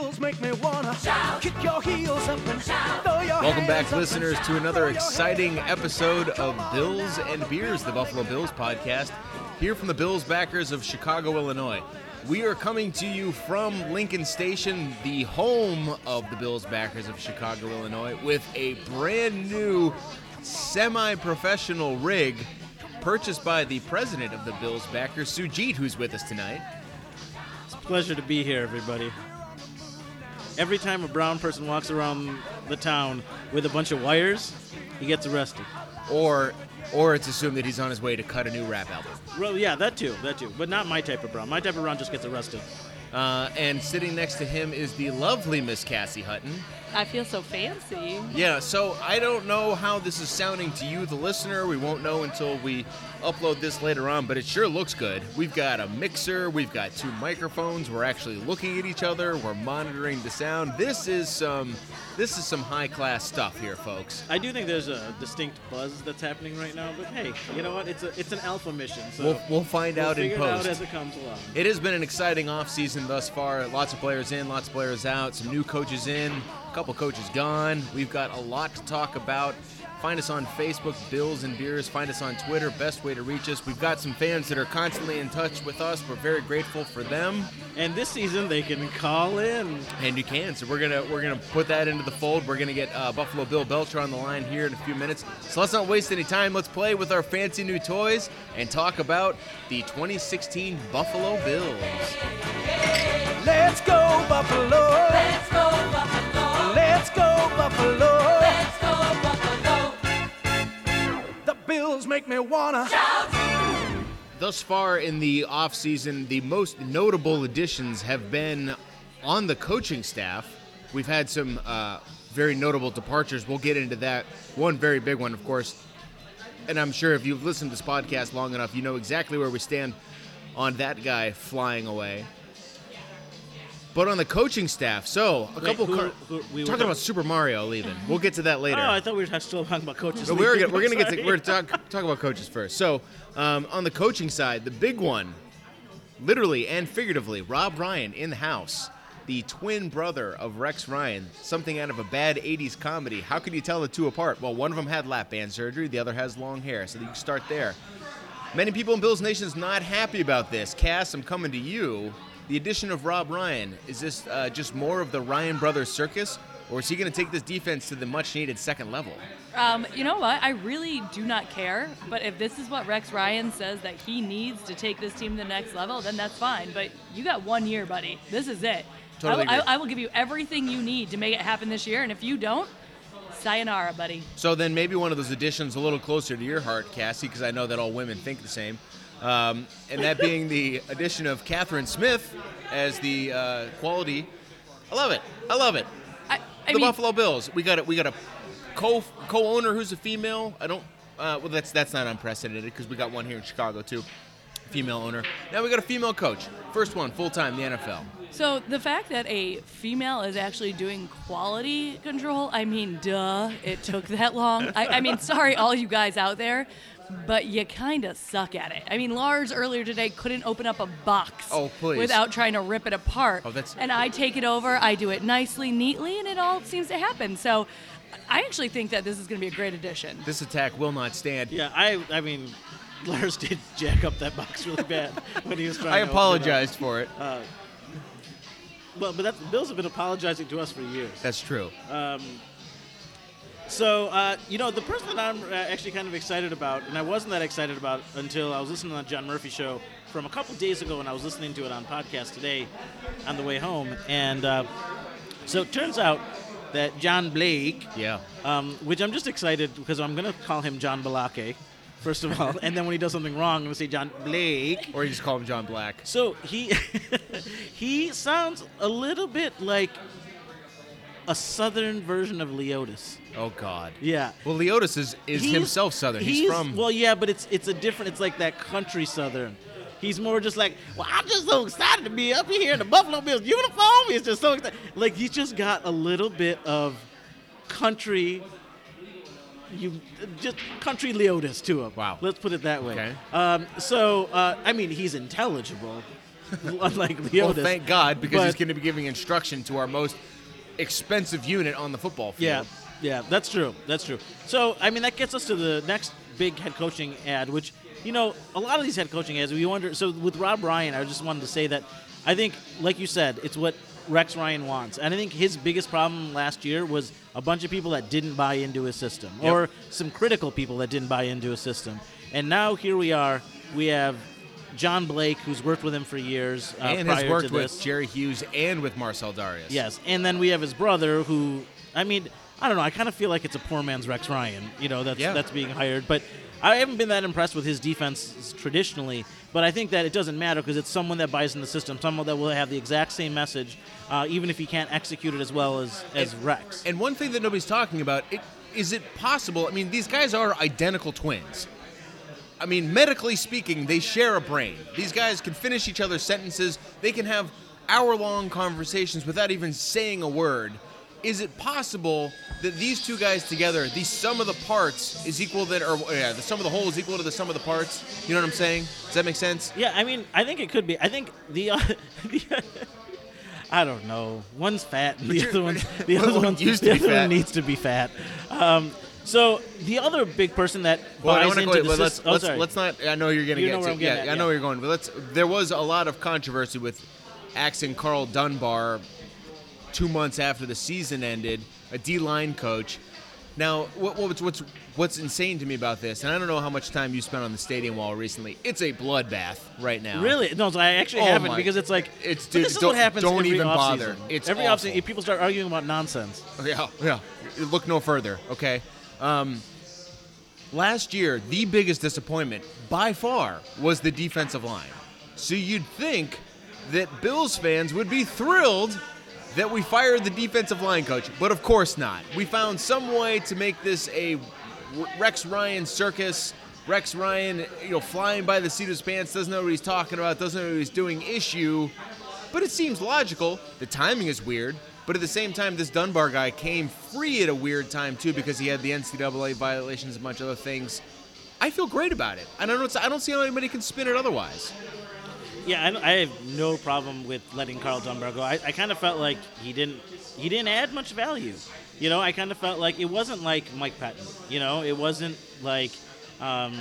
Bills make me wanna kick your heels up and throw your Welcome back, hands listeners, and to another exciting episode of Bills and Beers, the Buffalo Bills podcast, here from the Bills backers of Chicago, Illinois. We are coming to you from Lincoln Station, the home of the Bills backers of Chicago, Illinois, with a brand new semi professional rig purchased by the president of the Bills backers, Sujit, who's with us tonight. It's a pleasure to be here, everybody. Every time a brown person walks around the town with a bunch of wires, he gets arrested. Or, or it's assumed that he's on his way to cut a new rap album. Well, yeah, that too, that too. But not my type of brown. My type of brown just gets arrested. Uh, and sitting next to him is the lovely Miss Cassie Hutton. I feel so fancy. Yeah, so I don't know how this is sounding to you, the listener. We won't know until we upload this later on, but it sure looks good. We've got a mixer, we've got two microphones. We're actually looking at each other. We're monitoring the sound. This is some this is some high class stuff here, folks. I do think there's a distinct buzz that's happening right now, but hey, you know what? It's a it's an alpha mission, so We'll, we'll find we'll out in figure it out post. as it comes along. It has been an exciting offseason thus far. Lots of players in, lots of players out, some new coaches in, a couple coaches gone. We've got a lot to talk about. Find us on Facebook, Bills and Beers. Find us on Twitter, best way to reach us. We've got some fans that are constantly in touch with us. We're very grateful for them, And this season they can call in. and you can. So we're gonna we're gonna put that into the fold. We're gonna get uh, Buffalo Bill Belcher on the line here in a few minutes. So let's not waste any time. Let's play with our fancy new toys and talk about the 2016 Buffalo Bills. Let's go Buffalo. Let's go Buffalo. Let's go Buffalo. Make me wanna. Thus far in the offseason, the most notable additions have been on the coaching staff. We've had some uh, very notable departures. We'll get into that. One very big one, of course. And I'm sure if you've listened to this podcast long enough, you know exactly where we stand on that guy flying away. But on the coaching staff, so a Wait, couple. who- car- who- we were talking about Super Mario leaving. We'll get to that later. Oh, I thought we were still talking about coaches. But we're gonna, we're gonna get to we're talk talk about coaches first. So um, on the coaching side, the big one, literally and figuratively, Rob Ryan in the house, the twin brother of Rex Ryan, something out of a bad '80s comedy. How can you tell the two apart? Well, one of them had lap band surgery, the other has long hair, so you can start there. Many people in Bills Nation is not happy about this. Cass, I'm coming to you. The addition of Rob Ryan is this uh, just more of the Ryan brothers circus, or is he going to take this defense to the much-needed second level? Um, you know what? I really do not care. But if this is what Rex Ryan says that he needs to take this team to the next level, then that's fine. But you got one year, buddy. This is it. Totally I, I. I will give you everything you need to make it happen this year. And if you don't, sayonara, buddy. So then maybe one of those additions a little closer to your heart, Cassie, because I know that all women think the same. Um, and that being the addition of Kathryn Smith as the uh, quality. I love it. I love it. I, I the mean, Buffalo Bills. We got a, we got a co co-owner who's a female. I don't. Uh, well, that's that's not unprecedented because we got one here in Chicago too. Female owner. Now we got a female coach. First one full time in the NFL. So the fact that a female is actually doing quality control, I mean, duh, it took that long. I, I mean, sorry, all you guys out there, but you kind of suck at it. I mean, Lars earlier today couldn't open up a box Oh, please. without trying to rip it apart. Oh, that's- and I take it over, I do it nicely, neatly, and it all seems to happen. So I actually think that this is going to be a great addition. This attack will not stand. Yeah, I I mean, Lars did jack up that box really bad when he was trying. I to open it up. apologized for it. Uh, well, but that, the Bills have been apologizing to us for years. That's true. Um, So, uh, you know, the person that I'm uh, actually kind of excited about, and I wasn't that excited about until I was listening to the John Murphy show from a couple days ago, and I was listening to it on podcast today on the way home. And uh, so it turns out that John Blake, Yeah. um, which I'm just excited because I'm going to call him John Balake, first of all, and then when he does something wrong, I'm going to say John Blake. Or you just call him John Black. So he he sounds a little bit like a southern version of Leodis. Oh God. Yeah. Well, Leodis is, is He's- himself Southern. He's, from. well, yeah, but it's it's a different. It's like that country Southern. He's more just like, well, I'm just so excited to be up here in the Buffalo Bills uniform. He's just so excited. Like he's just got a little bit of country. You just country Leodis to him. Wow. Let's put it that way. Okay. Um, so uh, I mean, he's intelligible. unlike Leodis. Well, thank God, because he's going to be giving instruction to our most expensive unit on the football field. Yeah, yeah, that's true. That's true. So, I mean, that gets us to the next big head coaching ad, which, you know, a lot of these head coaching ads, we wonder. So, with Rob Ryan, I just wanted to say that I think, like you said, it's what Rex Ryan wants. And I think his biggest problem last year was a bunch of people that didn't buy into his system, Yep. or some critical people that didn't buy into his system. And now here we are. We have John Blake, who's worked with him for years. Uh, and has worked with. Jerry Hughes and with Marcell Dareus. Yes, and then we have his brother, who I mean, I don't know. I kind of feel like it's a poor man's Rex Ryan. You know, that's Yeah. that's being hired, but I haven't been that impressed with his defense traditionally. But I think that it doesn't matter because it's someone that buys in the system, someone that will have the exact same message, uh, even if he can't execute it as well as as Rex. And one thing that nobody's talking about, it, is it possible? I mean, these guys are identical twins. I mean, medically speaking, they share a brain. These guys can finish each other's sentences. They can have hour-long conversations without even saying a word. Is it possible that these two guys together, the sum of the parts is equal that, or yeah, the sum of the whole is equal to the sum of the parts? You know what I'm saying? Does that make sense? Yeah, I mean, I think it could be. I think the. Uh, the I don't know. One's fat, and the other one, the other one, used to the be other fat. one needs to be fat. Um, so the other big person that Well, I buys want into go. the let's system. Oh, let's, sorry. let's not. I know you're going to get to. I'm getting yeah, I know where you're going. But let's. There was a lot of controversy with axing Karl Dunbar two months after the season ended, a D line coach. Now, what, what's what's what's insane to me about this, and I don't know how much time you spent on the stadium wall recently. It's a bloodbath right now. Really? No, so I actually Oh haven't my- because it's like It's- dude, this is what happens. don't every even offseason. bother. It's every awful. offseason. People start arguing about nonsense. Yeah, yeah. Look no further, okay? Um, last year, the biggest disappointment by far was the defensive line. So you'd think that Bills fans would be thrilled that we fired the defensive line coach, but of course not. We found some way to make this a Rex Ryan circus. Rex Ryan, you know, flying by the seat of his pants, doesn't know what he's talking about, doesn't know what he's doing issue. But it seems logical. The timing is weird. But at the same time, this Dunbar guy came free at a weird time too because he had the NCAA violations and a bunch of other things. I feel great about it. I don't. I don't see how anybody can spin it otherwise. Yeah, I, I have no problem with letting Karl Dunbar go. I, I kind of felt like he didn't he didn't add much value. You know, I kind of felt like it wasn't like Mike Pettine. You know, it wasn't like um,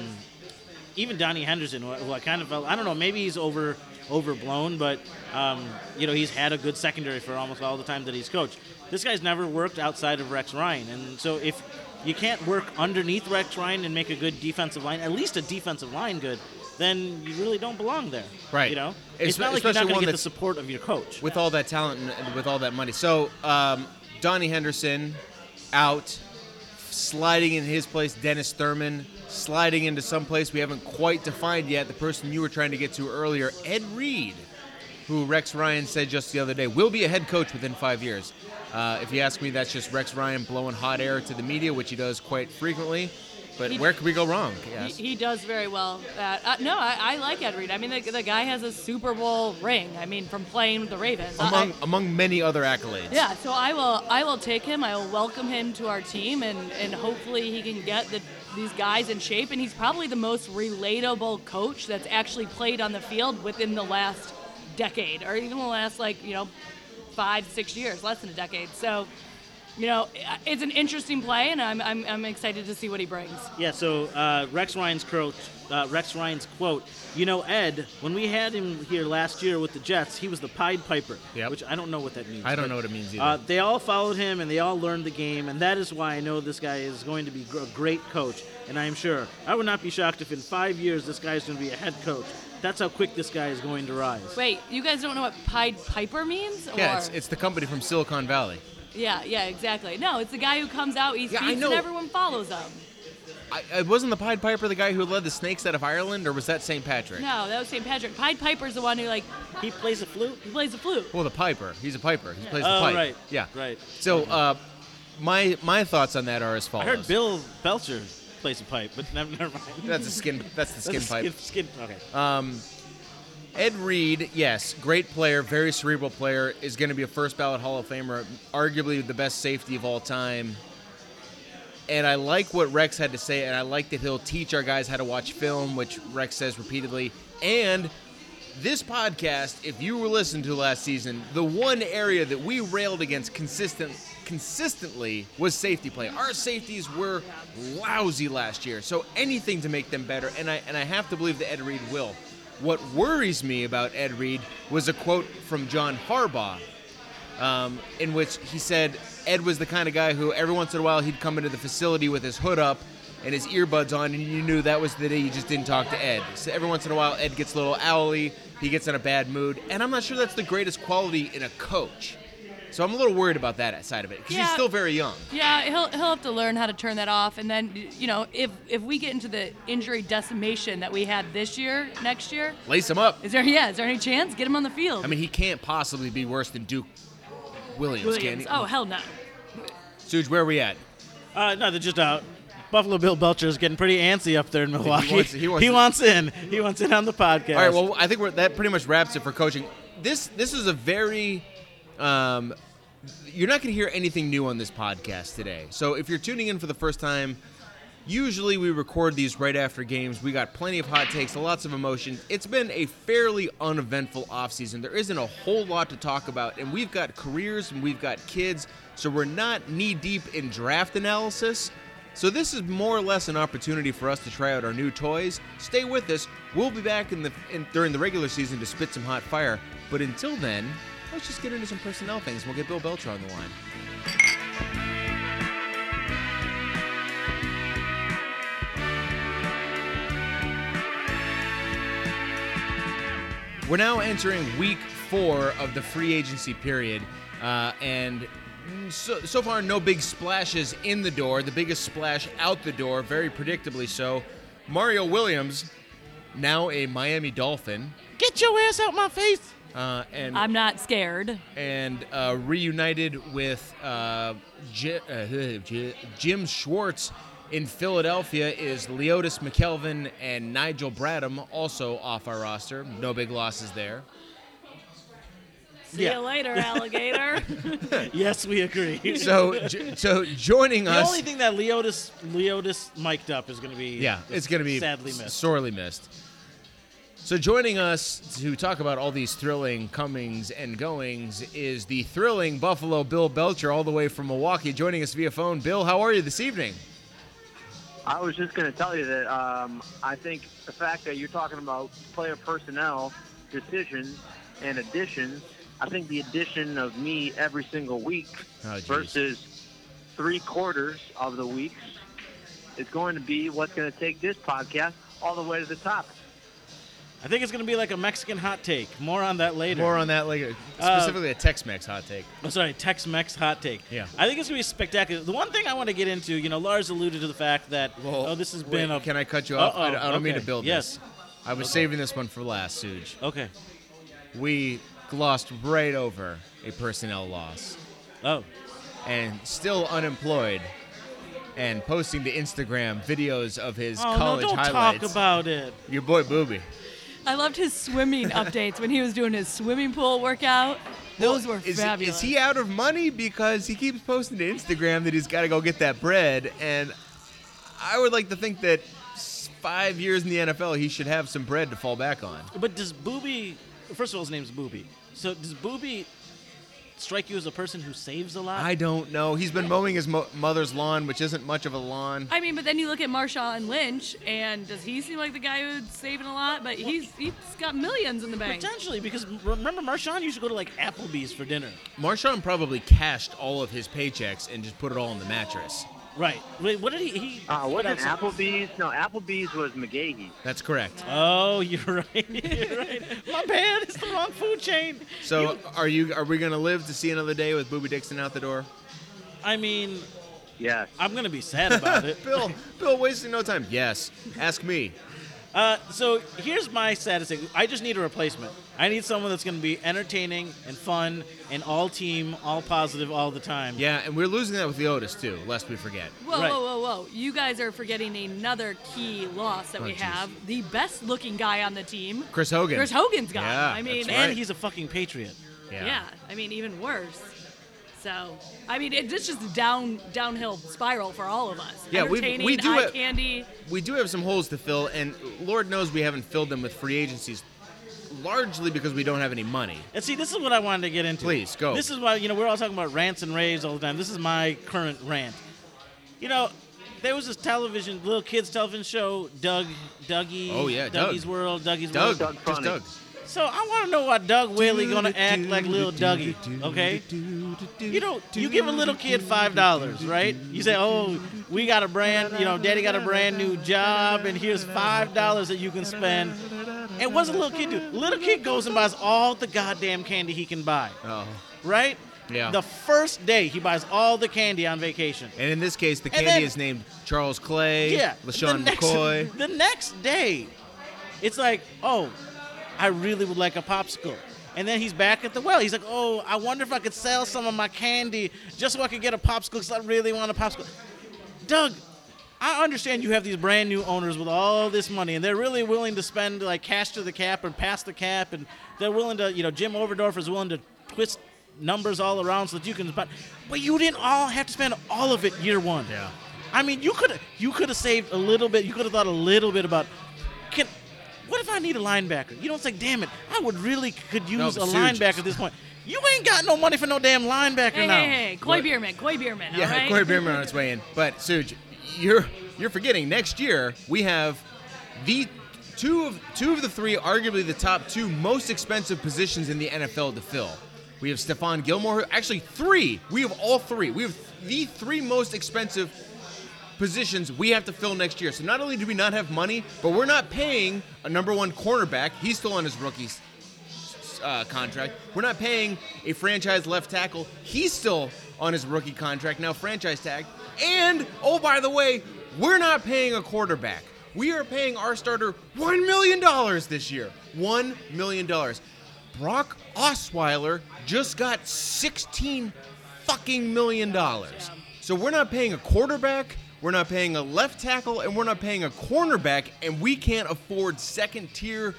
even Donnie Henderson, who I kind of felt I don't know, maybe he's over overblown, but um, you know, he's had a good secondary for almost all the time that he's coached. This guy's never worked outside of Rex Ryan, and so if you can't work underneath Rex Ryan and make a good defensive line, at least a defensive line good, then you really don't belong there. Right. You know, it's not like you're not going to get the support of your coach. with all that talent and with all that money. So, um, Donnie Henderson out, sliding in his place, Dennis Thurman sliding into some place we haven't quite defined yet. The person you were trying to get to earlier, Ed Reed, who Rex Ryan said just the other day will be a head coach within five years. Uh, if you ask me, that's just Rex Ryan blowing hot air to the media, which he does quite frequently. But He- where could we go wrong? Yes. He, he does very well. At, uh, no, I, I like Ed Reed. I mean, the, the guy has a Super Bowl ring. I mean, from playing with the Ravens. Among I- among many other accolades. yeah, so I will I will take him. I will welcome him to our team, and, and hopefully he can get the, these guys in shape. And he's probably the most relatable coach that's actually played on the field within the last decade, or even the last like you know five six years, less than a decade. So. You know, it's an interesting play, and I'm, I'm, I'm excited to see what he brings. Yeah. So uh, Rex Ryan's quote, uh, Rex Ryan's quote. You know, Ed, when we had him here last year with the Jets, he was the Pied Piper, Yep. which I don't know what that means. I don't but, know what it means either. Uh, they all followed him and they all learned the game, and that is why I know this guy is going to be a great coach. And I am sure I would not be shocked if in five years this guy is going to be a head coach. That's how quick this guy is going to rise. Wait, you guys don't know what Pied Piper means? yeah, Or- it's, it's the company from Silicon Valley. Yeah, yeah, exactly. No, it's the guy who comes out, he speaks, know. and everyone follows him. I, I wasn't the Pied Piper the guy who led the snakes out of Ireland, or was that St. Patrick? No, that was St. Patrick. Pied Piper's the one who like He plays a flute. he plays a flute. Well, the Piper. He's a Piper. He plays the Oh, pipe. right. Yeah. Right. So, uh, my my thoughts on that are as follows. I follows. heard Bill Belcher plays a pipe, but never, never mind. That's a skin. That's the skin That's a pipe. Skin, skin, okay. Ed Reed, yes, great player, very cerebral player, is going to be a first ballot Hall of Famer, arguably the best safety of all time. And I like what Rex had to say, and I like that he'll teach our guys how to watch film, which Rex says repeatedly. And this podcast, if you were listening to last season, the one area that we railed against consistent consistently was safety play. Our safeties were lousy last year, so anything to make them better, and I and I have to believe that Ed Reed will. What worries me about Ed Reed was a quote from John Harbaugh, um, in which he said Ed was the kind of guy who every once in a while he'd come into the facility with his hood up and his earbuds on, and you knew that was the day you just didn't talk to Ed. So every once in a while, Ed gets a little owly, he gets in a bad mood, and I'm not sure that's the greatest quality in a coach. So I'm a little worried about that side of it because he's still very young. Yeah, he'll he'll have to learn how to turn that off, and then you know if if we get into the injury decimation that we had this year, next year, Lace him up. is there yeah is there any chance get him on the field? I mean, he can't possibly be worse than Duke Williams, can Williams. he? Oh hell no. Suge, where are we at? Uh, no, they're just out. Buffalo Bill Belcher is getting pretty antsy up there in Milwaukee. wants- he wants- in. He wants in on the podcast. All right. Well, I think we're, that pretty much wraps it for coaching. This this is a very, um, you're not going to hear anything new on this podcast today. So if you're tuning in for the first time, usually we record these right after games. We got plenty of hot takes, lots of emotion. It's been a fairly uneventful offseason. There isn't a whole lot to talk about, and we've got careers and we've got kids, so we're not knee deep in draft analysis. So this is more or less an opportunity for us to try out our new toys. Stay with us. We'll be back in the in, during the regular season to spit some hot fire. But until then, let's just get into some personnel things. We'll get Bill Belcher on the line. We're now entering week four of the free agency period, uh, and so, so far, no big splashes in the door. The biggest splash out the door, very predictably so. Mario Williams, now a Miami Dolphin, Get your ass out my face. Uh, and I'm not scared. and uh, reunited with uh, J- uh, J- Jim Schwartz in Philadelphia is Leodis McKelvin and Nigel Bradham, also off our roster. No big losses there. See Yeah. you later, alligator. Yes, we agree. So, j- so joining the us. The only thing that Leodis Leodis mic'd up is going to be Yeah, it's going to be sadly missed. sorely missed. So joining us to talk about all these thrilling comings and goings is the thrilling Buffalo Bill Belcher, all the way from Milwaukee, joining us via phone. Bill, how are you this evening? I was just going to tell you that um, I think the fact that you're talking about player personnel decisions and additions, I think the addition of me every single week Oh, versus three quarters of the weeks is going to be what's going to take this podcast all the way to the top. I think it's going to be like a Mexican hot take. More on that later. More on that later, Uh, specifically a Tex-Mex hot take. I'm sorry, Tex-Mex hot take. Yeah. I think it's gonna be spectacular. The one thing I want to get into, you know, Lars alluded to the fact that well, oh, this has been wait, a. Can I cut you off? I, I don't mean to build yes. this. I was saving this one for last, Suge. Okay. We glossed right over a personnel loss. Oh. and still unemployed and posting to Instagram videos of his Oh college no! Don't highlights. talk about it. Your boy Boobie. I loved his swimming updates when he was doing his swimming pool workout. Those were is, fabulous. Is he out of money because he keeps posting to Instagram that he's got to go get that bread? And I would like to think that five years in the NFL, he should have some bread to fall back on. But does Boobie? First of all, his name's Boobie. So does Boobie strike you as a person who saves a lot? I don't know. He's been mowing his mo- mother's lawn, which isn't much of a lawn. I mean, but then you look at Marshawn and Lynch, and does he seem like the guy who's saving a lot? But he's he's got millions in the bank. Potentially, because remember, Marshawn used to go to like Applebee's for dinner. Marshawn probably cashed all of his paychecks and just put it all in the mattress. Right. Wait, what did he? He Uh, put wasn't out some- Applebee's? No, Applebee's was McGahee. That's correct. Oh, you're right. You're right. My bad. It's the wrong food chain. So, You- are you? Are we gonna live to see another day with Boobie Dixon out the door? I mean, Yes. I'm gonna be sad about it. Bill, Bill, wasting no time. Yes. Ask me. Uh, so here's my saddest thing. I just need a replacement. I need someone that's going to be entertaining and fun and all team, all positive, all the time. Yeah, and we're losing that with the Otis too, lest we forget. Whoa, Right. whoa, whoa, whoa! You guys are forgetting another key loss that Oh, we jeez. have. The best looking guy on the team, Chris Hogan. Chris Hogan's gone. Yeah, I mean, that's And he's a fucking patriot. Yeah. yeah. I mean, even worse. So, I mean, it's just a down downhill spiral for all of us. Yeah, we- we do eye have- candy. We do have some holes to fill, and Lord knows we haven't filled them with free agencies largely because we don't have any money. And see, this is what I wanted to get into. Please, go. This is why you know we're all talking about rants and raves all the time. This is my current rant. You know, there was this television, little kids television show, Doug, Dougie. Oh, yeah, Doug. Dougie's World, Dougie's Doug, World. Doug just Funny. Doug. So I want to know why Doug Whaley gonna act like little Dougie, okay? You know, you give a little kid five dollars, right? You say, "Oh, we got a brand, you know, Daddy got a brand new job, and here's five dollars that you can spend." And what's a little kid do? Little kid goes and buys all the goddamn candy he can buy, Oh. right? Yeah. The first day he buys all the candy on vacation. And in this case, the And candy then- is named Charles Clay, Yeah. LeSean the next, McCoy. The next day, it's like, oh, I really would like a popsicle. And then he's back at the well. He's like, oh, I wonder if I could sell some of my candy just so I could get a popsicle because I really want a popsicle. Doug, I understand you have these brand new owners with all this money, and they're really willing to spend like cash to the cap and pass the cap, and they're willing to, you know, Jim Overdorf is willing to twist numbers all around so that you can. But, but you didn't all have to spend all of it year one. Yeah. I mean, you could have you could have saved a little bit. You could have thought a little bit about. What if I need a linebacker? You don't say, damn it, I would really could use No, a linebacker seriously. at this point. You ain't got no money for no damn linebacker Hey, now. hey, hey, Kroy Biermann, Kroy Biermann. Yeah, all right? Kroy Biermann on its way in. But Suj, you're you're forgetting next year we have the two of two of the three, arguably the top two most expensive positions in the NFL to fill. We have Stephon Gilmore, who- actually three. We have all three. We have the three most expensive positions we have to fill next year. So not only do we not have money, but we're not paying a number one cornerback. He's still on his rookie uh, contract. We're not paying a franchise left tackle. He's still on his rookie contract, now franchise tag. And, oh, by the way, we're not paying a quarterback. We are paying our starter $1 million this year. $1 million. Brock Osweiler just got 16 fucking million dollars. So we're not paying a quarterback, we're not paying a left tackle, and we're not paying a cornerback, and we can't afford second tier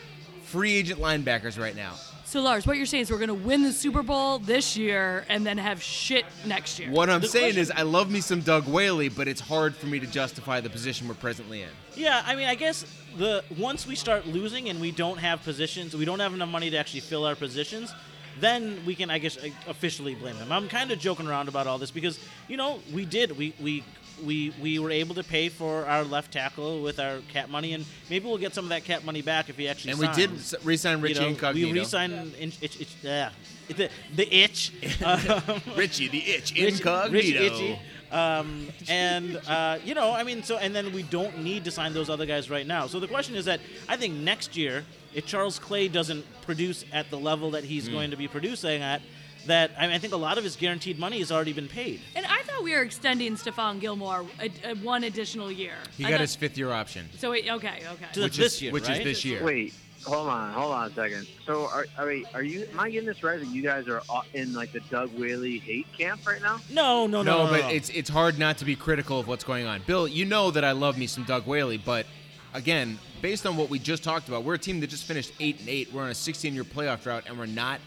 free agent linebackers right now. So Lars, what you're saying is we're gonna win the Super Bowl this year and then have shit next year. What I'm The saying question- is, I love me some Doug Whaley, but it's hard for me to justify the position we're presently in. Yeah, I mean, I guess the once we start losing and we don't have positions, we don't have enough money to actually fill our positions. Then we can, I guess, uh, officially blame them. I'm kind of joking around about all this because you know we did we we we we were able to pay for our left tackle with our cap money, and maybe we'll get some of that cap money back if he actually. And we did signs. s- re-sign Richie you know, Incognito. We re-signed in, itch, itch, yeah, the, the itch. Um, Richie the Itch Rich- Incognito. Rich Itchy. Um, and uh, you know, I mean, so and then we don't need to sign those other guys right now. So the question is that I think next year, if Charles Clay doesn't produce at the level that he's going to be producing at, that I, mean, I think a lot of his guaranteed money has already been paid. And I thought we were extending Stephon Gilmore a, a one additional year. He I got thought- his fifth year option, So wait, okay, okay. To which this is year, which right? is this year. Wait, hold on, hold on a second. So, are, are, are you? Am I getting this right? That you guys are in like the Doug Whaley hate camp right now? No, no, no, No, no, but no. it's it's hard not to be critical of what's going on. Bill, you know that I love me some Doug Whaley, but again, based on what we just talked about, we're a team that just finished eight and eight. We're on a 16-year playoff drought, and we're not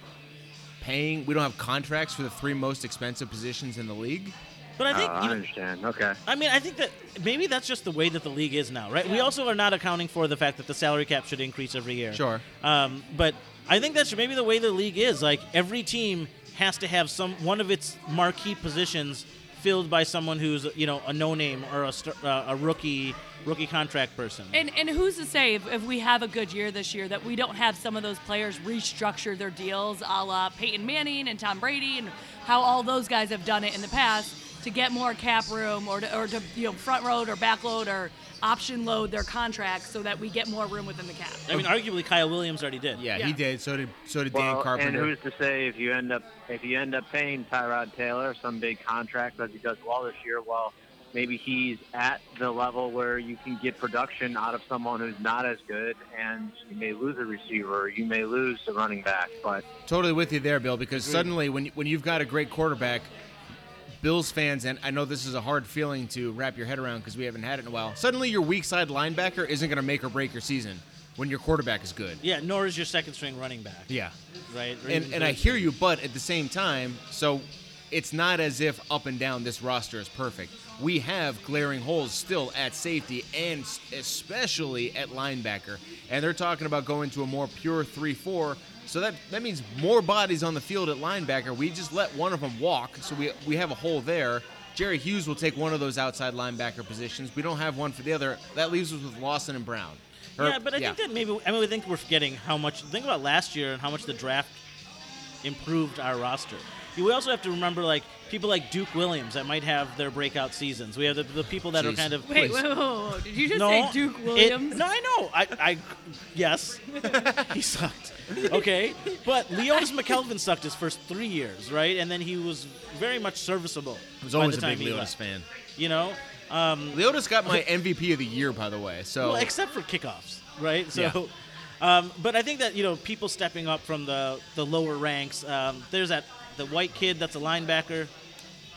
paying. We don't have contracts for the three most expensive positions in the league. but I think Oh, you I know, understand. Okay. I mean, I think that maybe that's just the way that the league is now, right? We also are not accounting for the fact that the salary cap should increase every year. Sure. Um, but I think that's maybe the way the league is. Like every team has to have some one of its marquee positions filled by someone who's you know a no name or a uh, a rookie rookie contract person. And and who's to say if, if we have a good year this year that we don't have some of those players restructure their deals, a la Peyton Manning and Tom Brady, and how all those guys have done it in the past to get more cap room or to, or to you know front load or back load or option load their contracts so that we get more room within the cap. I mean, arguably Kyle Williams already did. Yeah, Yeah. he did. So did so did Dan Well, and Carpenter. who's to say if you end up if you end up paying Tyrod Taylor some big contract as he does well this year? Well, maybe he's at the level where you can get production out of someone who's not as good, and you may lose a receiver, you may lose a running back, but Totally with you there, Bill. Because mm. suddenly, when when you've got a great quarterback, Bills fans, and I know this is a hard feeling to wrap your head around because we haven't had it in a while. Suddenly, your weak side linebacker isn't going to make or break your season when your quarterback is good. Yeah, nor is your second string running back. Yeah, Right. Or and and I hear you, but at the same time, so it's not as if up and down this roster is perfect. We have glaring holes still at safety and especially at linebacker. And they're talking about going to a more pure 3 4. So that, that means more bodies on the field at linebacker. We just let one of them walk, so we, we have a hole there. Jerry Hughes will take one of those outside linebacker positions. We don't have one for the other. That leaves us with Lawson and Brown. Or- yeah, but I think that maybe I mean we think we're forgetting how much. Think about last year and how much the draft improved our roster. We also have to remember like people like Duke Williams that might have their breakout seasons. We have the, the people that are kind of Wait, Please. whoa, whoa, whoa. Did you just no say Duke it- Williams? no, I know. I, I yes, he sucked. Okay, but Leodis McKelvin sucked his first three years, right? And then he was very much serviceable. I was by always the a time big Leodis fan. You know, um, Leodis got my MVP of the year, by the way. So well, except for kickoffs, right? So, Yeah. um, but I think that you know people stepping up from the the lower ranks. Um, there's that the white kid that's a linebacker.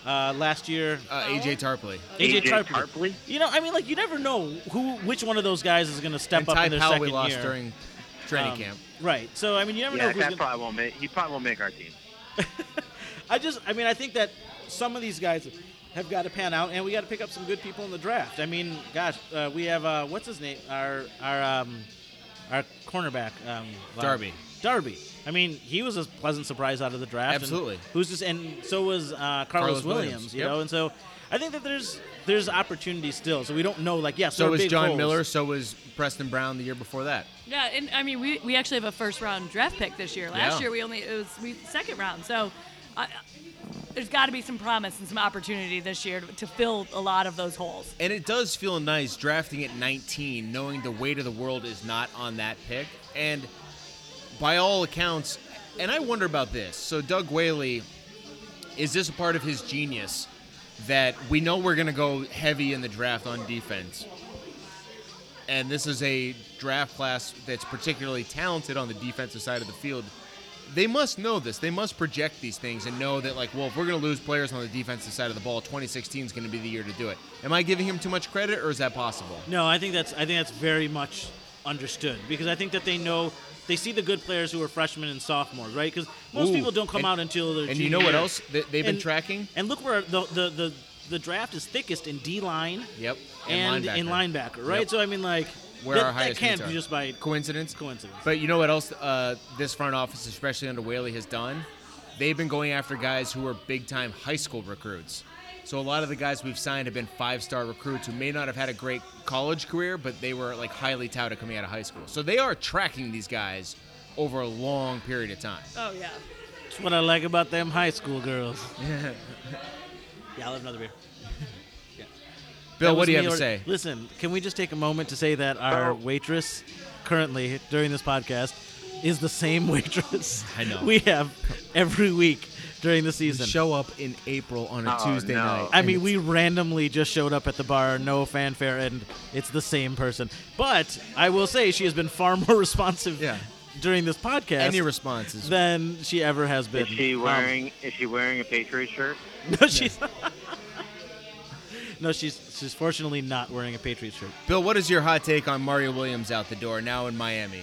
Uh, last year, uh, AJ Tarpley. AJ, AJ Tarpley. Tarpley? You know, I mean, like you never know who, which one of those guys is going to step and up Ty in their Powell second we lost year. during training Um, camp. Right. So I mean, you never know Yeah, who's that gonna, probably won't make. He probably won't make our team. I just, I mean, I think that some of these guys have got to pan out, and we got to pick up some good people in the draft. I mean, gosh, uh, we have uh, what's his name? Our our um, our cornerback, um, wow. Darby. Darby. I mean, he was a pleasant surprise out of the draft. and Absolutely. who's just, and so was uh, Carlos, Carlos Williams. Williams, You yep. know, and so I think that there's there's opportunity still. So we don't know, like, yes, there So are was John holes. Miller. So was Preston Brown the year before that. Yeah, and I mean, we, we actually have a first round draft pick this year. Last Yeah. year we only it was we second round. So I, there's got to be some promise and some opportunity this year to, to fill a lot of those holes. And it does feel nice drafting at 19, knowing the weight of the world is not on that pick. And by all accounts, and I wonder about this. So Doug Whaley, is this a part of his genius that we know we're going to go heavy in the draft on defense? And this is a draft class that's particularly talented on the defensive side of the field. They must know this. They must project these things and know that, like, well, if we're going to lose players on the defensive side of the ball, 2016 is going to be the year to do it. Am I giving him too much credit, or is that possible? No, I think that's I think that's very much understood because I think that they know they see the good players who are freshmen and sophomores, right? Because most Ooh, people don't come and- out until they're And you know what else that they've been And- tracking? And look where the the, the the draft is thickest in D line Yep. and, in linebacker, right? Yep. So I mean, like Where that, our that highest can't be just by Coincidence? coincidence. But you know what else uh, this front office, especially under Whaley, has done? They've been going after guys who are big time high school recruits. So a lot of the guys we've signed have been five star recruits who may not have had a great college career, but they were like highly touted coming out of high school. So they are tracking these guys over a long period of time. Oh yeah. That's what I like about them high school girls. yeah, I'll have another beer. yeah. Bill, what do you me have to say? Listen, can we just take a moment to say that our waitress currently during this podcast is the same waitress I know. we have every week during the season. Show up in April on a Oh, Tuesday no. night. I mean, we randomly just showed up at the bar, no fanfare, and it's the same person. But I will say she has been far more responsive Yeah. during this podcast any responses? than she ever has been. Is she Um, wearing? is she wearing a Patriot shirt? no, she's. no, she's she's fortunately not wearing a Patriots shirt. Bill, what is your hot take on Mario Williams out the door now in Miami?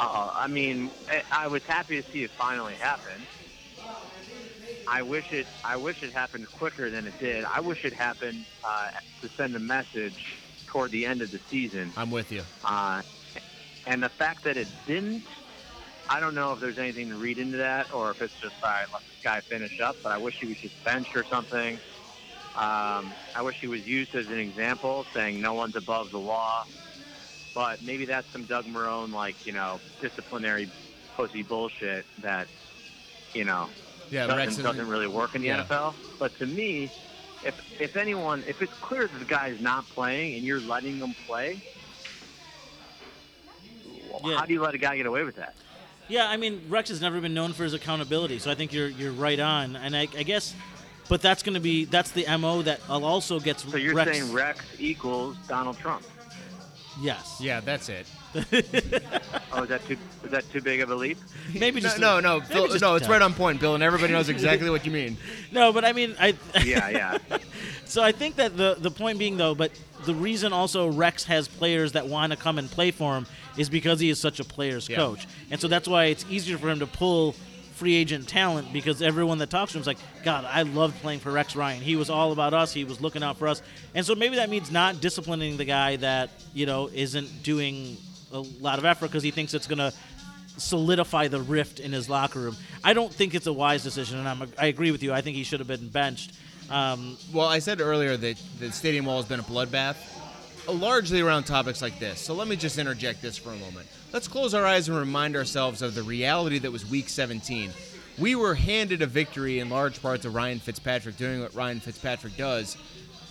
Uh, I mean, I, I was happy to see it finally happen. I wish it. I wish it happened quicker than it did. I wish it happened uh, to send a message toward the end of the season. I'm with you. Uh, and the fact that it didn't, I don't know if there's anything to read into that or if it's just all right, let this guy finish up. But I wish he was just benched or something. Um, I wish he was used as an example, saying no one's above the law. But maybe that's some Doug Marrone, like you know, disciplinary pussy bullshit that you know Yeah, doesn't, Rex doesn't really work in the yeah. NFL. But to me, if if anyone, if it's clear that the guy's not playing and you're letting him play, Yeah. how do you let a guy get away with that? Yeah, I mean Rex has never been known for his accountability, so I think you're you're right on, and I, I guess, but that's going to be that's the mo that also gets So you're Rex. saying Rex equals Donald Trump? Yes, Yeah, that's it. Oh, is that too is that too big of a leap? maybe No, just no, no, Bill, just no. It's right on point, Bill, and everybody knows exactly what you mean. No, but I mean I. Yeah, yeah. So I think that the the point being though, but the reason also Rex has players that want to come and play for him is because he is such a player's Yeah. coach, and so that's why it's easier for him to pull free agent talent because everyone that talks to him is like, God, I loved playing for Rex Ryan. He was all about us. He was looking out for us. And so maybe that means not disciplining the guy that you know isn't doing a lot of effort because he thinks it's gonna solidify the rift in his locker room. I don't think it's a wise decision, and I'm, I agree with you. I think he should have been benched. Um, Well, I said earlier that the stadium wall has been a bloodbath, largely around topics like this. So let me just interject this for a moment. Let's close our eyes and remind ourselves of the reality that was Week 17. We were handed a victory in large part to Ryan Fitzpatrick doing what Ryan Fitzpatrick does,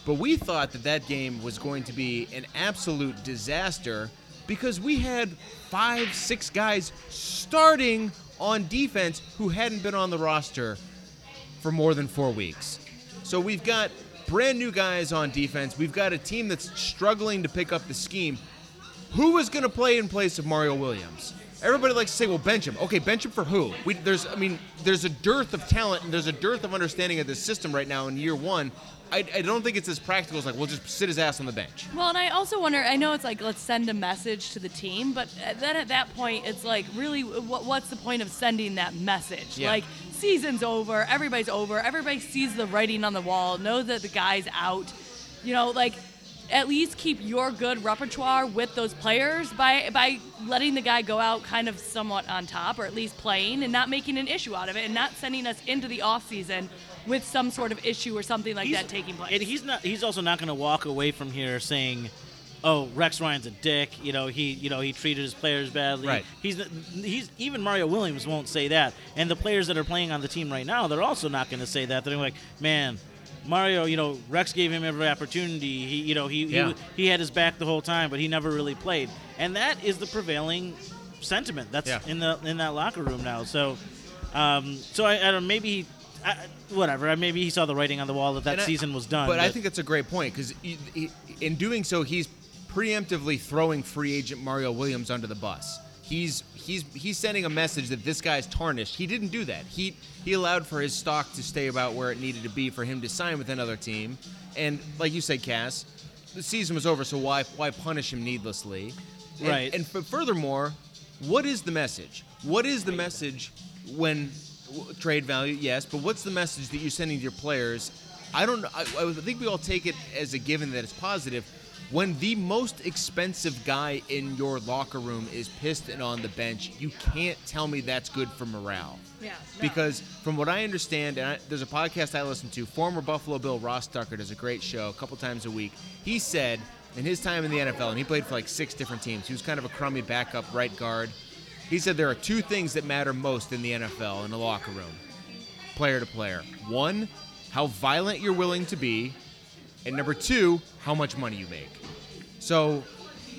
but we thought that that game was going to be an absolute disaster because we had five, six guys starting on defense who hadn't been on the roster for more than four weeks. So we've got brand new guys on defense. We've got a team that's struggling to pick up the scheme. Who is going to play in place of Mario Williams? Everybody likes to say, "Well, bench him." Okay, bench him for who? We, there's, I mean, there's a dearth of talent and there's a dearth of understanding of this system right now in year one. I, I don't think it's as practical as like, we'll just sit his ass on the bench. Well, and I also wonder. I know it's like let's send a message to the team, but uh, then at that point, it's like really, what, what's the point of sending that message? Yeah. Like season's over, everybody's over, everybody sees the writing on the wall, Know that the guy's out. You know, like at least keep your good repertoire with those players by by letting the guy go out kind of somewhat on top, or at least playing, and not making an issue out of it, and not sending us into the off season with some sort of issue or something like he's- that taking place. And he's not. He's also not going to walk away from here saying, "Oh, Rex Ryan's a dick." You know, he you know he treated his players badly. Right. He's he's even Mario Williams won't say that, and the players that are playing on the team right now, they're also not going to say that. They're like, "Man." Mario, you know, Rex gave him every opportunity. He, you know, he, Yeah. he he had his back the whole time, but he never really played, and that is the prevailing sentiment. That's Yeah. in the in that locker room now. So, um, so I, I don't. Maybe he, I, whatever. Maybe he saw the writing on the wall that that And I- season was done. But, I think that's a great point because in doing so, he's preemptively throwing free agent Mario Williams under the bus. He's he's he's sending a message that this guy's tarnished. He didn't do that. He he allowed for his stock to stay about where it needed to be for him to sign with another team. And like you said, Cass, the season was over, so why why punish him needlessly? And- Right. And, f- furthermore, what is the message? What is the message when w- trade value? Yes, but what's the message that you're sending to your players? I don't. I, I think we all take it as a given that it's positive. When the most expensive guy in your locker room is pissed and on the bench, you can't tell me that's good for morale. Yeah, no. Because from what I understand, and I, there's a podcast I listen to, former Buffalo Bill Ross Tucker does a great show a couple times a week. He said in his time in the NFL, and he played for like six different teams. He was kind of a crummy backup right guard. He said there are two things that matter most in the NFL in a locker room, player to player. One, how violent you're willing to be, and number two, how much money you make. So,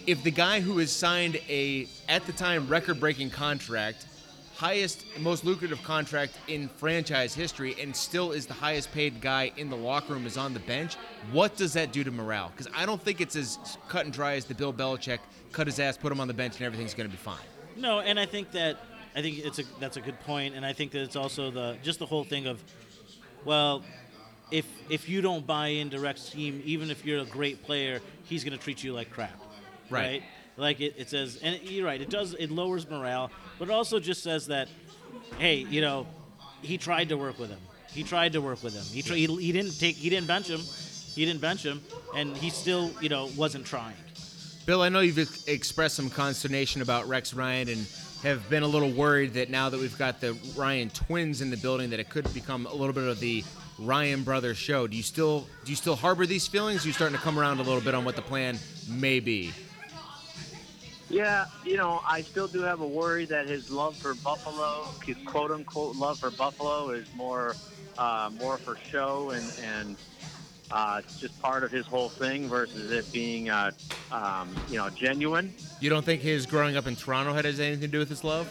if the guy who has signed a at the time record-breaking contract, highest most lucrative contract in franchise history and still is the highest paid guy in the locker room is on the bench, what does that do to morale? Cuz I don't think it's as cut and dry as the Bill Belichick cut his ass, put him on the bench and everything's going to be fine. no, and I think that I think it's a that's a good point, and I think that it's also the just the whole thing of, well, if if you don't buy into Rex's team, even if you're a great player, he's going to treat you like crap, Right. Like it, it says, and you're right. It does. It lowers morale, but it also just says that, hey, you know, he tried to work with him. He tried to work with him. He, tr- he, he didn't take. He didn't bench him. He didn't bench him, and he still, you know, wasn't trying. Bill, I know you've ex- expressed some consternation about Rex Ryan and have been a little worried that now that we've got the Ryan twins in the building, that it could become a little bit of the Ryan brothers show. Do you still do you still harbor these feelings? Are you starting to come around a little bit on what the plan may be? Yeah, you know, I still do have a worry that his love for Buffalo, his quote unquote love for Buffalo, is more, uh, more for show and and uh, it's just part of his whole thing versus it being, uh, um, you know, genuine. You don't think his growing up in Toronto had anything to do with his love?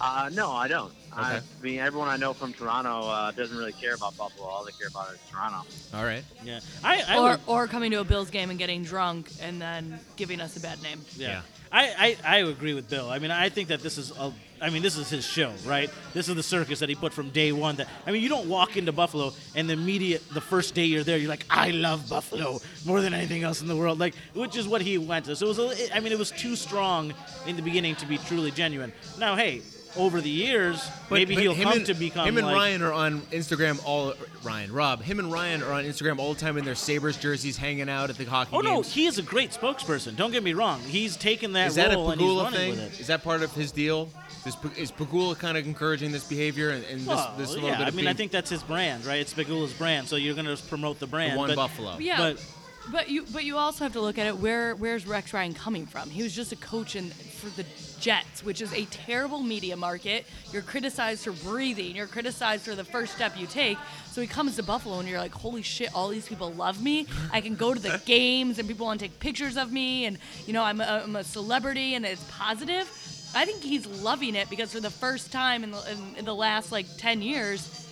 Uh, no, I don't. I mean, everyone I know from Toronto uh, doesn't really care about Buffalo. All they care about is Toronto. All right. Yeah, I, I or would, or coming to a Bills game and getting drunk and then giving us a bad name. Yeah. Yeah. I, I, I agree with Bill. I mean, I think that this is a, I mean, this is his show, right? This is the circus that he put from day one. That I mean, you don't walk into Buffalo and the immediate, the first day you're there, you're like, I love Buffalo more than anything else in the world, like, which is what he went to. So it was, a, I mean, it was too strong in the beginning to be truly genuine. Now, hey, over the years, But- maybe but he'll him come and, to become him and like, Ryan are on Instagram all Ryan Rob him and Ryan are on Instagram all the time in their Sabres jerseys, hanging out at the hockey Oh no, he is a great spokesperson. Don't get me wrong. He's taken that is that a role and he's Pegula running thing? with it. Is that part of his deal? Is, is Pegula kind of encouraging this behavior and, and this, Well, this little yeah, bit I of mean, I think that's his brand, right? It's Pegula's brand, so you're going to promote the brand. the one but, Buffalo? Yeah. But But you but you also have to look at it where where's Rex Ryan coming from? He was just a coach in for the Jets, which is a terrible media market. You're criticized for breathing, you're criticized for the first step you take. So he comes to Buffalo and you're like, Holy shit, all these people love me. I can go to the games and people want to take pictures of me and you know, I'm a, I'm a celebrity and it's positive. I think he's loving it because for the first time in the, in, in the last like 10 years,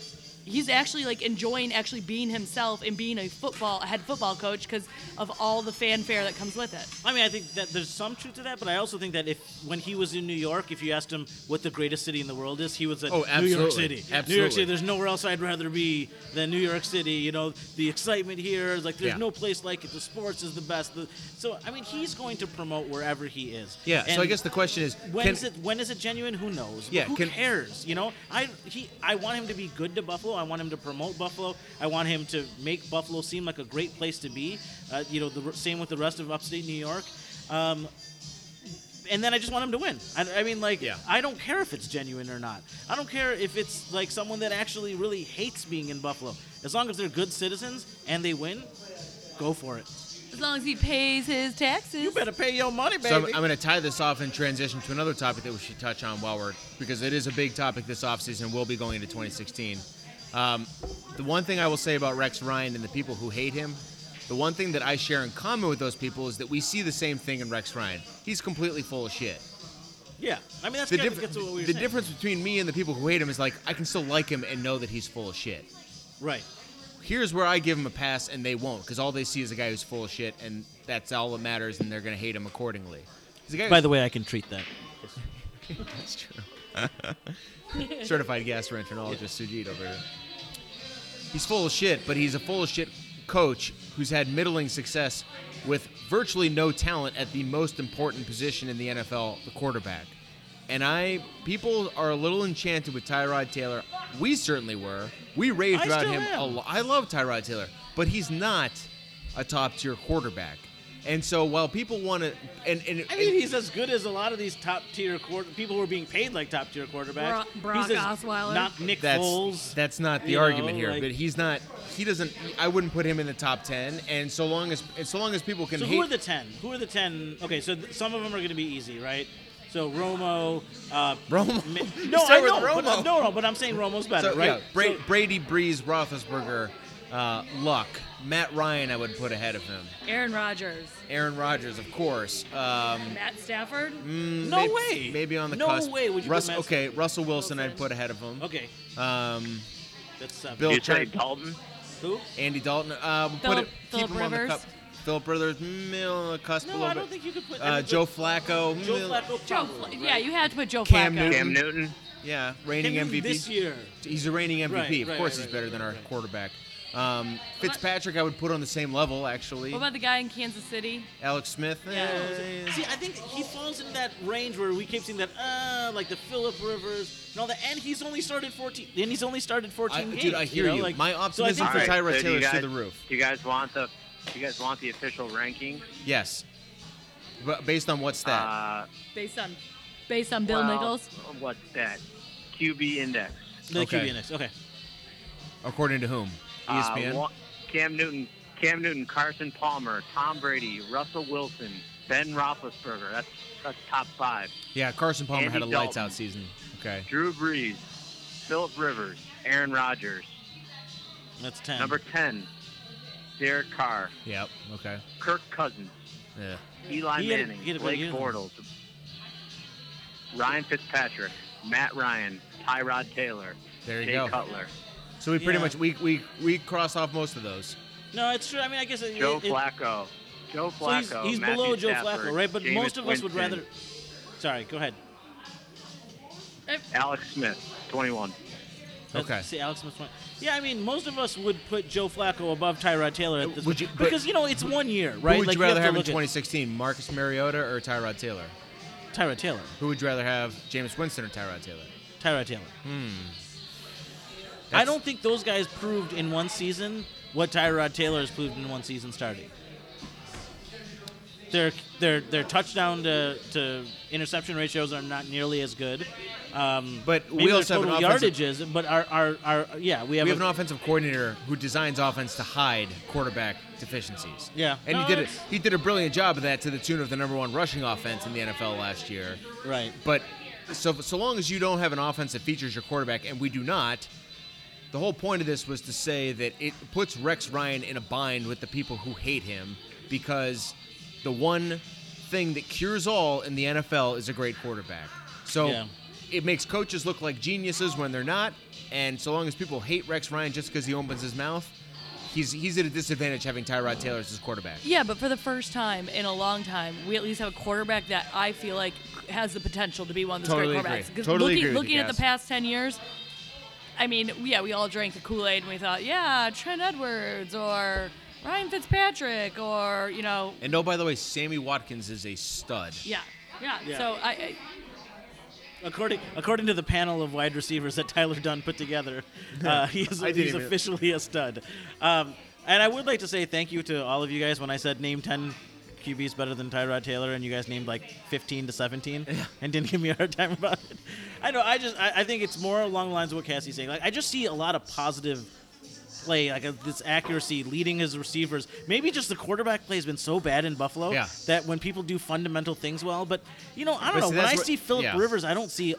he's actually like enjoying actually being himself and being a football a head football coach because of all the fanfare that comes with it. I mean, I think that there's some truth to that, but I also think that if when he was in New York, if you asked him what the greatest city in the world is, he would say Oh, New York absolutely. City. New York City. There's nowhere else I'd rather be than New York City. You know, the excitement here is like there's Yeah. no place like it. The sports is the best. The, so I mean, he's going to promote wherever he is. Yeah. so I guess the question is, When can, is it when is it genuine? Who knows? But Yeah, who can- cares? You know, I he I want him to be good to Buffalo. I want him to promote Buffalo. I want him to make Buffalo seem like a great place to be. Uh, you know, the same with the rest of upstate New York. Um, and then I just want him to win. I, I mean, like, Yeah. I don't care if it's genuine or not. I don't care if it's like someone that actually really hates being in Buffalo. As long as they're good citizens and they win, go for it. As long as he pays his taxes. You better pay your money, baby. So I'm, I'm going to tie this off and transition to another topic that we should touch on while we're because it is a big topic this offseason. We'll be going into 2016. Um, the one thing I will say about Rex Ryan and the people who hate him, the one thing that I share in common with those people is that we see the same thing in Rex Ryan. He's completely full of shit. yeah, I mean that's The, kind diff- of gets to what we were the saying. difference between me and the people who hate him is like I can still like him and know that he's full of shit. right? Here's where I give him a pass and they won't because all they see is a guy who's full of shit and that's all that matters and they're going to hate him accordingly. He's a guy By the way, I can treat that. That's true. Certified gastroenterologist Sujit over here. He's full of shit, but he's a full of shit coach who's had middling success with virtually no talent at the most important position in the NFL, the quarterback. And I, people are a little enchanted with Tyrod Taylor. We certainly were. We raved I about him am. a lot. I love Tyrod Taylor, but he's not a top tier quarterback. And so while people want to, and, and, I mean, and- he's as good as a lot of these top tier quarter people who are being paid like top tier quarterbacks. Bro- he's Brock as, Osweiler. not Nick that's Foles. that's not the argument know, here. like- but he's not. He doesn't. I wouldn't put him in the top ten. And so long as so long as people can so hate. who are the ten? Who are the ten? Okay, so th- some of them are going to be easy, right? So Romo, uh, Romo? Mi- no, I start with know, but, Romo. no, no, but I'm saying Romo's better, so, right? yeah, Bra- So- Brady, Brees, Roethlisberger, uh, Luck, Matt Ryan. I would put ahead of him. Aaron Rodgers, Aaron Rodgers, of course. Um, Matt Stafford. mm, No maybe, way. Maybe on the No cusp. way would you put Russ, Matt- okay, Russell Wilson. I'd put ahead of him. okay, Um, that's seven. Bill You say Church- Dalton? Who? Andy Dalton. Uh, we'll put Phillip- it. Keep Phillip him on the Rivers. cup. Philip Rivers, mm, on the cusp a No, little I bit. don't think you could put. Uh, mean, Joe Flacco. Joe mm, Flacco. Joe, probably, yeah, right? you had to put Joe Cam Flacco. Newton. Cam Newton? Yeah, reigning Cam Newton MVP. this year. He's a reigning MVP. Right, of right, course, right, he's right, better right, than our right. quarterback. Um, Fitzpatrick, I would put on the same level, actually. What about the guy in Kansas City? Alex Smith? eh, See, I think he falls in that range where we keep seeing that, uh, like the Philip Rivers and all that, and he's only started 14. And he's only started 14 I- games. dude, I hear know, you. Like, My so I optimism think for that- Tyrod so do you Taylor's to the roof. Do you guys want the? Do you guys want the official ranking? Yes. But based on what's that? Uh, Based on, based on Bill well, Nichols. What's that? QB index. the Okay. QB index. Okay. According to whom? E Uh, Cam Newton, Cam Newton, Carson Palmer, Tom Brady, Russell Wilson, Ben Roethlisberger. That's that's top five. yeah, Carson Palmer Andy had a lights out season. Okay. Drew Brees, Philip Rivers, Aaron Rodgers. That's 10. Number ten, Derek Carr, Yep. Okay. Kirk Cousins, Yeah. Eli He Manning, had a Blake. Bortles, Ryan Fitzpatrick, Matt Ryan, Tyrod Taylor, There you Jay go. Cutler, So we pretty Yeah. much we, we we cross off most of those. No, it's true. I mean, I guess it, Joe it, it- Flacco, Joe so he's, Flacco, he's Matthew below Joe Stafford, Flacco, right? But Jameis most of us would rather. Sorry, go ahead. Alex Smith, 21. That's- Okay. See, Alex Smith. point. Yeah, I mean, most of us would put Joe Flacco above Tyrod Taylor at this Would you- but- because you know it's one year, Who right? would like you rather have, have in look at- 2016, Marcus Mariota or Tyrod Taylor? Tyrod Taylor. Who would you rather have, Jameis Winston or Tyrod Taylor? Tyrod Taylor. Hmm. That's- don't think those guys proved in one season what Tyrod Taylor has proved in one season starting. Their their their touchdown to, to interception ratios are not nearly as good. Um, But we also have an offensive- but our, our, our yeah we have, We have a- an offensive coordinator who designs offense to hide quarterback deficiencies. Yeah. and No, he did it. He did a brilliant job of that to the tune of the number one rushing offense in the NFL last year. right. But so so long as you don't have an offense that features your quarterback, and we do not, the whole point of this was to say that it puts Rex Ryan in a bind with the people who hate him because the one thing that cures all in the NFL is a great quarterback. So Yeah. it makes coaches look like geniuses when they're not, and so long as people hate Rex Ryan just because he opens his mouth, he's he's at a disadvantage having Tyrod Taylor as his quarterback. Yeah, but for the first time in a long time, we at least have a quarterback that I feel like has the potential to be one of those Totally great agree. quarterbacks. 'Cause Totally looking, agree with looking at the Cass. past ten years, I mean, yeah, we all drank the Kool Aid and we thought, yeah, Trent Edwards or Ryan Fitzpatrick or you know, And oh, by the way, Sammy Watkins is a stud. yeah, yeah. Yeah. So I, I According according to the panel of wide receivers that Tyler Dunn put together, uh, he is, I didn't he's officially a stud. Um, and I would like to say thank you to all of you guys when I said name 10 QBs better than Tyrod Taylor, and you guys named like 15 to 17 and didn't give me a hard time about it. I know. I just I, I think it's more along the lines of what Cassie's saying. Like I just see a lot of positive play, like a, this accuracy, leading his receivers. Maybe just the quarterback play has been so bad in Buffalo Yeah. that when people do fundamental things well, but you know, I don't But know. see, When I see Philip yeah. Rivers, I don't see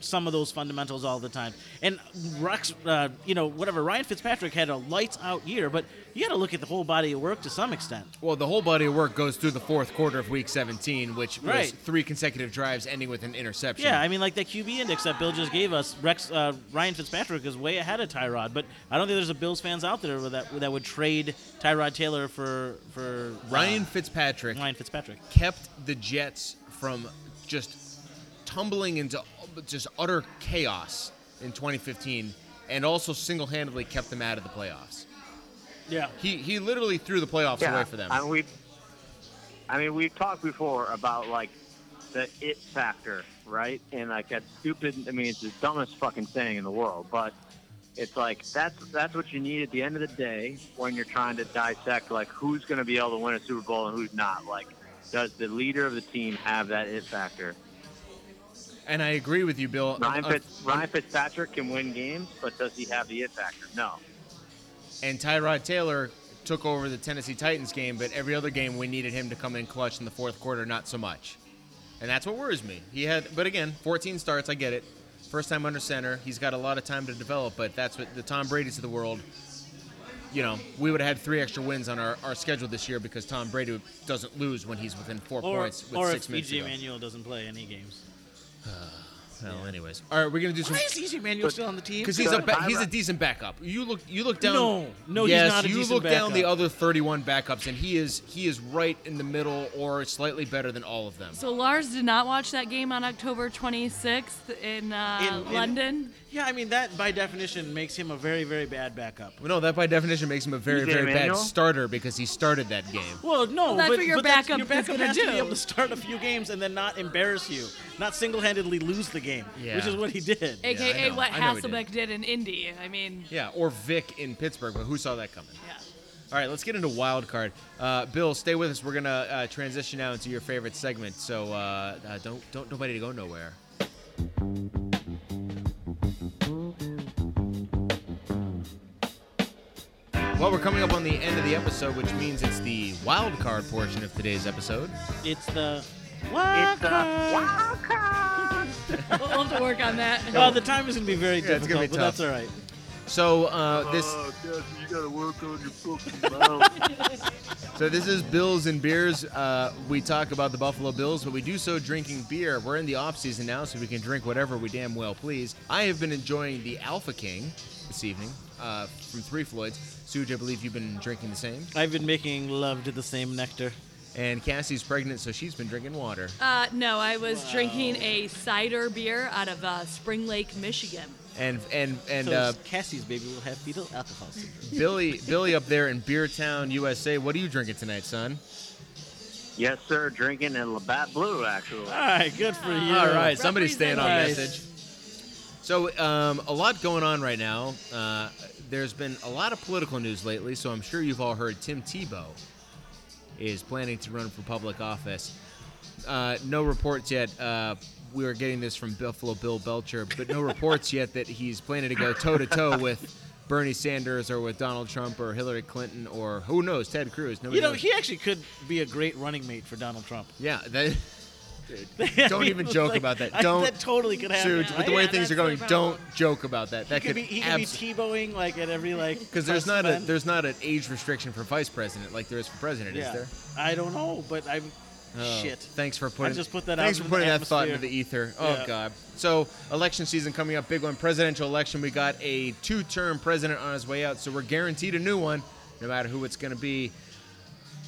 some of those fundamentals all the time. And Rex, uh, you know, whatever. Ryan Fitzpatrick had a lights out year, but you got to look at the whole body of work to some extent. Well, the whole body of work goes through the fourth quarter of Week 17, which was three consecutive drives ending with an interception. Yeah, I mean, like that QB index that Bill just gave us, Rex uh, Ryan Fitzpatrick is way ahead of Tyrod. But I don't think there's a Bills fans out there that that would trade Tyrod Taylor for for uh, Ryan Fitzpatrick Ryan Fitzpatrick. kept the Jets from just tumbling into just utter chaos in 2015, and also single-handedly kept them out of the playoffs. Yeah. He he literally threw the playoffs away for them. I mean, we, I mean, we've talked before about like the it factor, right? And like that stupid. I mean, it's the dumbest fucking thing in the world, but it's like that's that's what you need at the end of the day when you're trying to dissect like who's going to be able to win a Super Bowl and who's not. Like, does the leader of the team have that it factor? And I agree with you, Bill. Ryan, Uh, Fitz, Ryan Fitzpatrick can win games, but does he have the it factor? No. and Tyrod Taylor took over the Tennessee Titans game, but every other game we needed him to come in clutch in the fourth quarter, not so much. And that's what worries me. He had, but again, 14 starts. I get it. First time under center. He's got a lot of time to develop, but that's what the Tom Brady's of the world. You know, we would have had three extra wins on our, our schedule this year because Tom Brady doesn't lose when he's within four Or, points with or six if minutes EJ to go. Manuel doesn't play any games. Well, anyways, all right, we're gonna do some Why is EJ Manuel still on the team? because he's a Good. ba- he's a decent backup. You look you look down. No, no, he's yes, not a you decent look down the backup. other 31 backups, and he is he is right in the middle or slightly better than all of them. so Lars did not watch that game on October 26th in, uh, In- in- London. Yeah, I mean that by definition makes him a very, very bad backup. Well, no, that by definition makes him a very EJ very bad starter because he started that game. Well, no, that's but, what your but that's- backup your backup gonna has to be able to start a few games and then not embarrass you, not single-handedly lose the game, Yeah. which is what he did. AKA I know. what I know he did. Hasselbeck did. in Indy. I mean, Yeah, or Vic in Pittsburgh, but who saw that coming? yeah. All right, let's get into wild card. Uh, Bill, stay with us. We're gonna uh, transition now into your favorite segment. So uh, uh, don't don't nobody to go nowhere. Well, we're coming up on the end of the episode, which means it's the wild card portion of today's episode. It's the It's the wild card. We'll we'll have to work on that. well, the time is gonna be very Yeah, difficult, gonna be but tough. that's all right. So uh, this you gotta work on your fucking mouth. So this is Bills and Beers. Uh, we talk about the Buffalo Bills, but we do so drinking beer. We're in the off season now, so we can drink whatever we damn well please. I have been enjoying the Alpha King this evening uh, from Three Floyds. Suge, I believe you've been drinking the same. I've been making love to the same nectar. And Cassie's pregnant, so she's been drinking water. Uh, no, I was drinking a cider beer out of uh, Spring Lake, Michigan. And and and so uh, Cassie's baby will have fetal alcohol syndrome. Billy Billy up there in Beer Town, USA. What are you drinking tonight, son? Yes, sir. Drinking a Labatt Blue, actually. All right, good for you. All right, somebody's staying on message. So, um, a lot going on right now. Uh, there's been a lot of political news lately, so I'm sure you've all heard Tim Tebow is planning to run for public office. Uh, no reports yet. Uh, we are getting this from Buffalo Bill Belcher, but no reports yet that he's planning to go toe to toe with Bernie Sanders or with Donald Trump or Hillary Clinton or who knows, Ted Cruz. Nobody You know, knows. he actually could be a great running mate for Donald Trump. yeah, that, I don't even joke like, about that. Don't- that totally could happen. Suge, with the way Yeah, things are going, don't joke about that. That He could be, he could be abs- Tebowing like at every like. because there's not a there's not an age restriction for vice president like there is for president, yeah. is there? I don't know, but I'm. Oh, shit. Thanks for putting. I just put that out Thanks for putting that thought into the ether. Oh Yeah. God. So election season coming up, big one. Presidential election. We got a two-term president on his way out, so we're guaranteed a new one, no matter who it's going to be.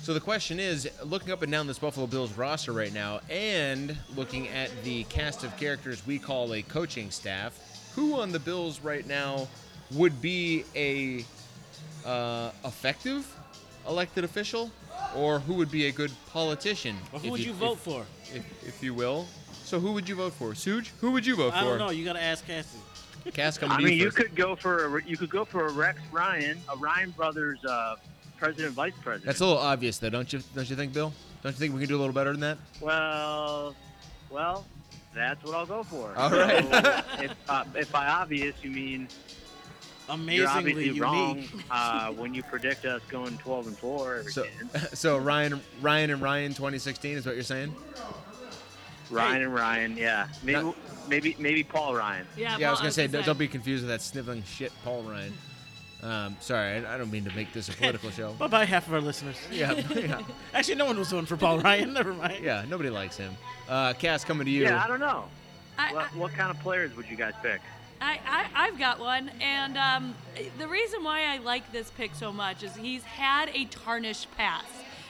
So the question is, looking up and down this Buffalo Bills roster right now, and looking at the cast of characters we call a coaching staff, who on the Bills right now would be a uh, effective elected official, or who would be a good politician? Well, who would you if- vote for? if, if you will. So who would you vote for? Suge? Who would you vote I for? don't know. You got to ask Cassie. Cass, coming I mean, you you first. could go for a, you could go for a Rex Ryan, a Ryan Brothers uh, president vice president. That's a little obvious, though, don't you? Don't you think, Bill? Don't you think we can do a little better than that? Well, well, that's what I'll go for. All right. So, if, uh, if by obvious you mean amazingly you're obviously unique. wrong uh, when you predict us going 12 and 4 every So, game. so Ryan, Ryan, and Ryan, 2016 is what you're saying? Ryan and Ryan, yeah, maybe Not- maybe maybe Paul Ryan. Yeah, yeah, I was well, gonna say, don't, don't be confused with that sniveling shit, Paul Ryan. Um, sorry, I, I don't mean to make this a political show. Bye bye, half of our listeners. Yeah, yeah, Actually, no one was voting for Paul Ryan. Never mind. yeah. Nobody likes him. Uh, Cass, coming to you. Yeah, I don't know. I, What, what kind of players would you guys pick? I, I, I've got one, and um, the reason why I like this pick so much is he's had a tarnished past.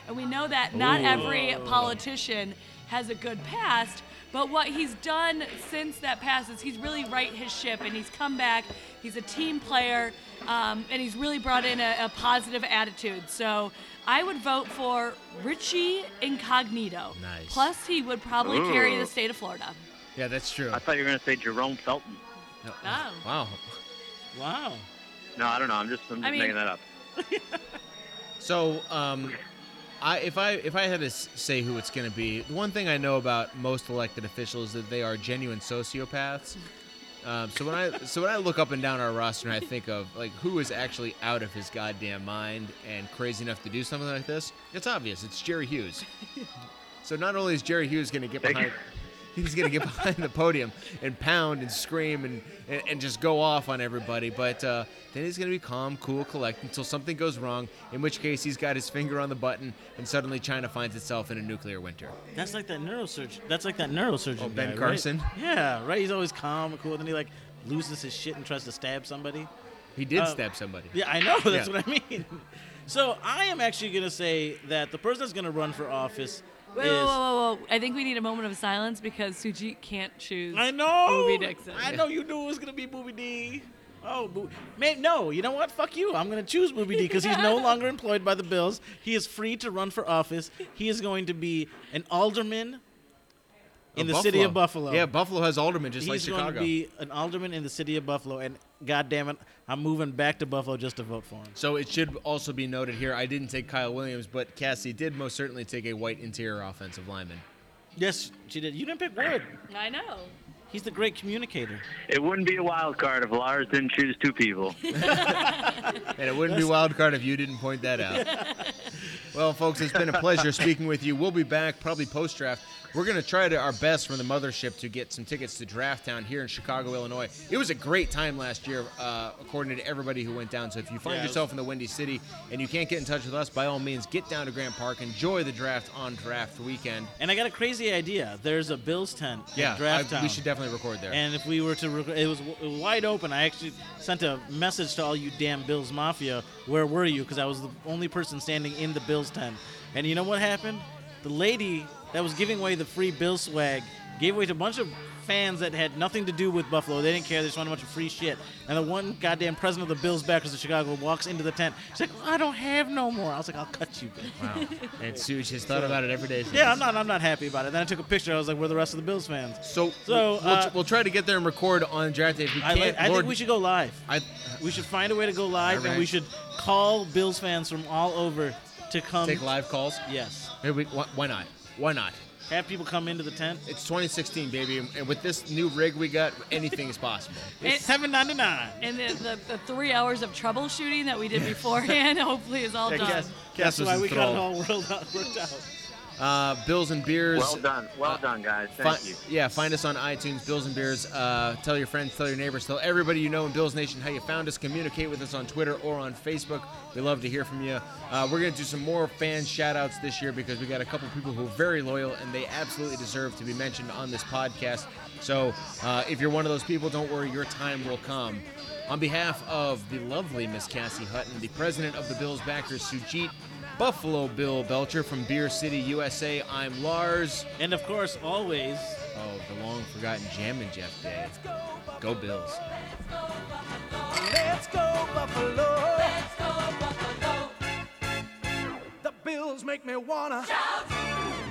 And we know that not every politician has a good past, but what he's done since that past is he's really right his ship and he's come back. He's a team player, um, and he's really brought in a, a positive attitude. So I would vote for Richie Incognito. Nice. Plus, he would probably carry the state of Florida. Yeah, that's true. I thought you were going to say Jerome Felton. No. Oh. Wow. Wow. No, I don't know. I'm just, I'm just I mean- making that up. So, um, I if I if I had to say who it's going to be, the one thing I know about most elected officials is that they are genuine sociopaths. Um, so when I so when I look up and down our roster and I think of like who is actually out of his goddamn mind and crazy enough to do something like this, it's obvious. It's Jerry Hughes. So not only is Jerry Hughes going to get behind, he's going to get behind the podium and pound and scream and, and, and just go off on everybody, but uh, then he's going to be calm, cool, collect until something goes wrong. In which case, he's got his finger on the button, and suddenly China finds itself in a nuclear winter. That's like that neurosurgeon. That's like that neurosurgeon. Oh, Ben guy, right? Carson? Yeah, right. He's always calm and cool. Then he like loses his shit and tries to stab somebody. He did Uh, stab somebody. Yeah, I know. That's Yeah. what I mean. So I am actually gonna say that the person that's gonna run for office Whoa, is. whoa, whoa, whoa! I think we need a moment of silence because Suji can't choose. I know. Boobie Dixon. I know you knew it was gonna be Boobie D. Oh, Bo- May- no. You know what? Fuck you. I'm gonna choose Boobie D because he's no longer employed by the Bills. He is free to run for office. He is going to be an alderman in Of the city of Buffalo. Yeah, Buffalo has aldermen just He's like going Chicago. to be an alderman in the city of Buffalo, and God damn it, I'm moving back to Buffalo just to vote for him. So it should also be noted here, I didn't take Kyle Williams, but Cassie did most certainly take a white interior offensive lineman. Yes, she did. You didn't pick Wood. I know. He's the great communicator. It wouldn't be a wild card if Lars didn't choose two people. And it wouldn't be wild card if you didn't point that out. well, folks, it's been a pleasure speaking with you. We'll be back probably post draft. We're going to try to our best from the mothership to get some tickets to Draft Town here in Chicago, Illinois. It was a great time last year, uh, according to everybody who went down. So if you find Yeah, it was- yourself in the Windy City and you can't get in touch with us, by all means, get down to Grant Park. Enjoy the draft on draft weekend. And I got a crazy idea. There's a Bills tent Yeah, at Draft I- Town. we should definitely record there. And if we were to, rec- it was w- wide open. I actually sent a message to all you damn Bills Mafia. Where were you? Because I was the only person standing in the Bills tent. And you know what happened? The lady that was giving away the free Bill swag gave away to a bunch of fans that had nothing to do with Buffalo. They didn't care. They just wanted a bunch of free shit. And the one goddamn president of the Bills backers of Chicago walks into the tent. She's like, I don't have no more. I was like, I'll cut you, bitch. Wow. and Suge has thought about it every day. Since. Yeah, I'm not. I'm not happy about it. Then I took a picture. I was like, "Where are the rest of the Bills fans?" So, So, we'll, uh, we'll try to get there and record on draft day. If we I, can't, like, I Lord, think we should go live. I, We should find a way to go live, and we should call Bills fans from all over to come. take live calls. Yes, Maybe we, why, why not? Why not? have people come into the tent. It's 2016, baby, and with this new rig we got, anything is possible. It's seven ninety nine. And the, the, the three hours of troubleshooting that we did beforehand hopefully is all Yeah, done. guess, Cass guess why we got it enthralled. all worked out. Uh, Bills and beers. Well done. Well Uh, done, guys. Fi- Thank you. Yeah, find us on iTunes, Bills and Beers. Uh, tell your friends, tell your neighbors, tell everybody you know in Bills Nation how you found us. Communicate with us on Twitter or on Facebook. We love to hear from you. Uh, we're going to do some more fan shout outs this year because we got a couple people who are very loyal and they absolutely deserve to be mentioned on this podcast. So uh, if you're one of those people, don't worry, your time will come. On behalf of the lovely Miss Cassie Hutton, the president of the Bills backers, Sujit Buffalo Bill Belcher from Beer City, USA, I'm Lars. And of course, always. Oh, the long forgotten Jammin' Jeff Day. Go Bills. Let's go Buffalo. Let's go Buffalo. The Bills make me wanna Shout.